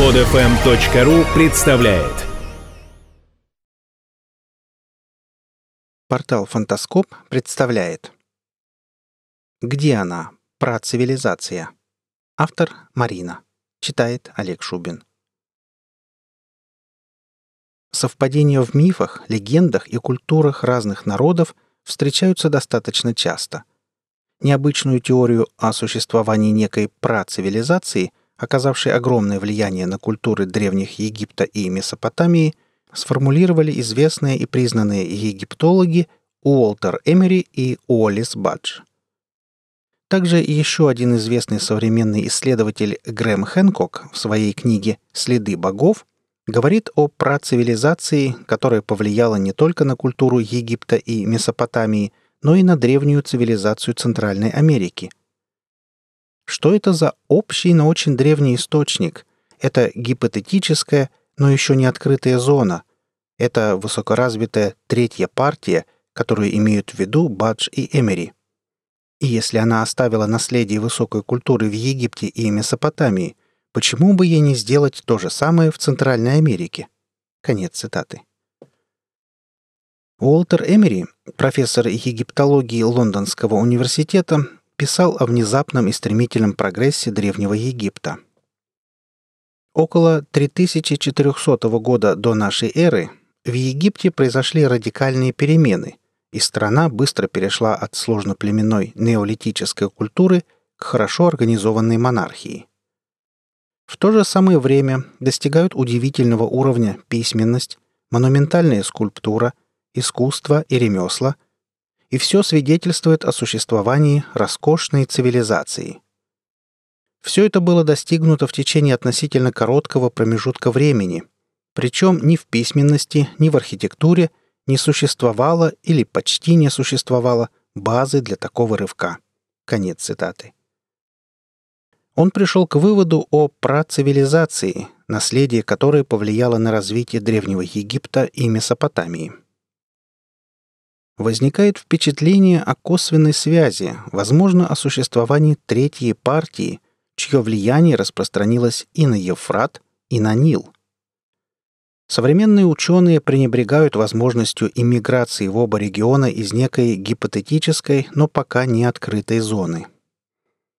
Подфм.ру представляет Портал Фантаскоп представляет Где она? Про цивилизация. Автор Марина. Читает Олег Шубин. Совпадения в мифах, легендах и культурах разных народов встречаются достаточно часто. Необычную теорию о существовании некой працивилизации, оказавшей огромное влияние на культуры древних Египта и Месопотамии, сформулировали известные и признанные египтологи Уолтер Эмери и Уоллис Бадж. Также еще один известный современный исследователь Грэм Хэнкок в своей книге «Следы богов» говорит о працивилизации, которая повлияла не только на культуру Египта и Месопотамии, но и на древнюю цивилизацию Центральной Америки. Что это за общий, но очень древний источник? Это гипотетическая, но еще не открытая зона. Это высокоразвитая третья партия, которую имеют в виду Бадж и Эмери. И если она оставила наследие высокой культуры в Египте и Месопотамии, почему бы ей не сделать то же самое в Центральной Америке? Конец цитаты. Уолтер Эмери, профессор египтологии Лондонского университета, писал о внезапном и стремительном прогрессе Древнего Египта. Около 3400 года до нашей эры в Египте произошли радикальные перемены, и страна быстро перешла от сложноплеменной неолитической культуры к хорошо организованной монархии. В то же самое время достигают удивительного уровня письменность, монументальная скульптура – искусство и ремесла, и все свидетельствует о существовании роскошной цивилизации. Все это было достигнуто в течение относительно короткого промежутка времени, причем ни в письменности, ни в архитектуре не существовало или почти не существовало базы для такого рывка. Конец цитаты. Он пришел к выводу о працивилизации, наследие которой повлияло на развитие Древнего Египта и Месопотамии – возникает впечатление о косвенной связи, возможно, о существовании третьей партии, чье влияние распространилось и на Евфрат, и на Нил. Современные ученые пренебрегают возможностью иммиграции в оба региона из некой гипотетической, но пока не открытой зоны.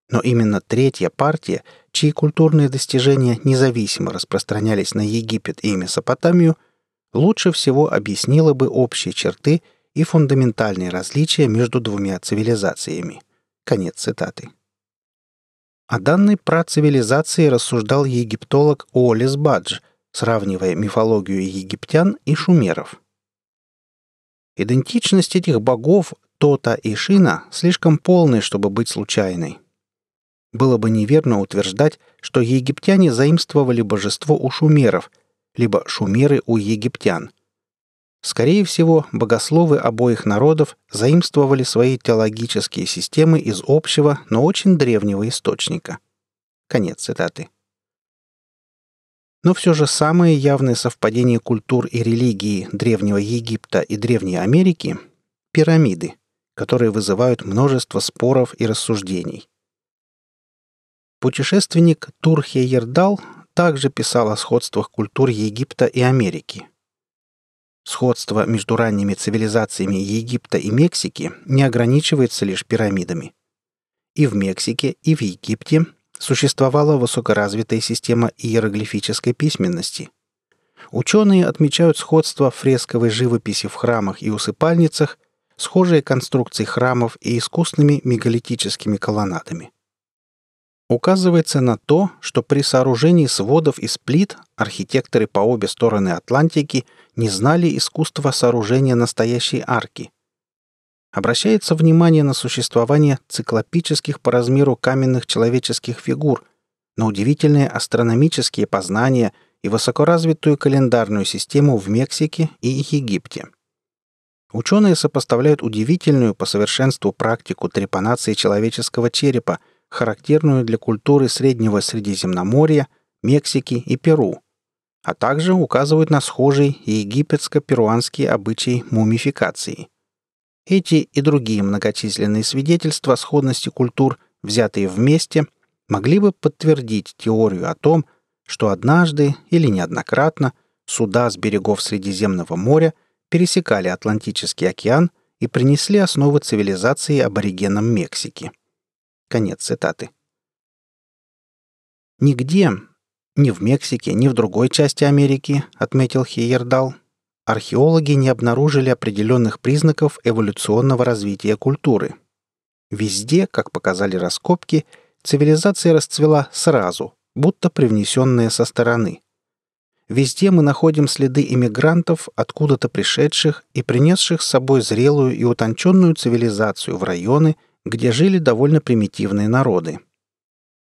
Но именно третья партия, чьи культурные достижения независимо распространялись на Египет и Месопотамию, лучше всего объяснила бы общие черты – и фундаментальные различия между двумя цивилизациями. Конец цитаты. О данной працивилизации рассуждал египтолог Уоллес Бадж, сравнивая мифологию египтян и шумеров. Идентичность этих богов Тота и Шина слишком полная, чтобы быть случайной. Было бы неверно утверждать, что египтяне заимствовали божество у шумеров, либо шумеры у египтян – Скорее всего, богословы обоих народов заимствовали свои теологические системы из общего, но очень древнего источника. Конец цитаты. Но все же самое явное совпадение культур и религии Древнего Египта и Древней Америки – пирамиды, которые вызывают множество споров и рассуждений. Путешественник Турхе Ердал также писал о сходствах культур Египта и Америки – Сходство между ранними цивилизациями Египта и Мексики не ограничивается лишь пирамидами. И в Мексике, и в Египте существовала высокоразвитая система иероглифической письменности. Ученые отмечают сходство фресковой живописи в храмах и усыпальницах, схожие конструкции храмов и искусными мегалитическими колоннадами – указывается на то, что при сооружении сводов из плит архитекторы по обе стороны Атлантики не знали искусства сооружения настоящей арки. Обращается внимание на существование циклопических по размеру каменных человеческих фигур, на удивительные астрономические познания и высокоразвитую календарную систему в Мексике и Египте. Ученые сопоставляют удивительную по совершенству практику трепанации человеческого черепа – характерную для культуры Среднего Средиземноморья, Мексики и Перу, а также указывают на схожий египетско-перуанский обычай мумификации. Эти и другие многочисленные свидетельства сходности культур, взятые вместе, могли бы подтвердить теорию о том, что однажды или неоднократно суда с берегов Средиземного моря пересекали Атлантический океан и принесли основы цивилизации аборигенам Мексики. Конец цитаты. Нигде, ни в Мексике, ни в другой части Америки, отметил Хейердал, археологи не обнаружили определенных признаков эволюционного развития культуры. Везде, как показали раскопки, цивилизация расцвела сразу, будто привнесенная со стороны. Везде мы находим следы иммигрантов, откуда-то пришедших и принесших с собой зрелую и утонченную цивилизацию в районы, где жили довольно примитивные народы.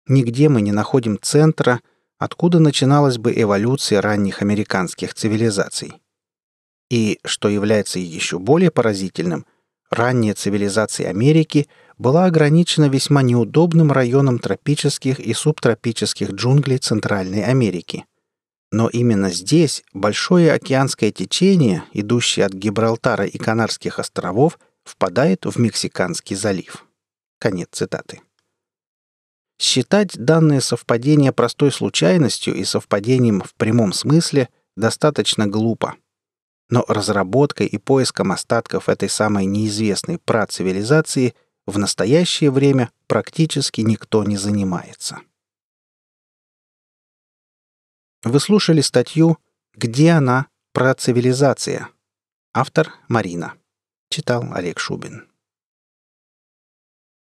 Нигде мы не находим центра, откуда начиналась бы эволюция ранних американских цивилизаций. И, что является еще более поразительным, ранняя цивилизация Америки была ограничена весьма неудобным районом тропических и субтропических джунглей Центральной Америки. Но именно здесь большое океанское течение, идущее от Гибралтара и Канарских островов, впадает в Мексиканский залив. Конец цитаты. Считать данное совпадение простой случайностью и совпадением в прямом смысле достаточно глупо. Но разработкой и поиском остатков этой самой неизвестной працивилизации в настоящее время практически никто не занимается. Вы слушали статью «Где она? Про цивилизация». Автор Марина. Читал Олег Шубин.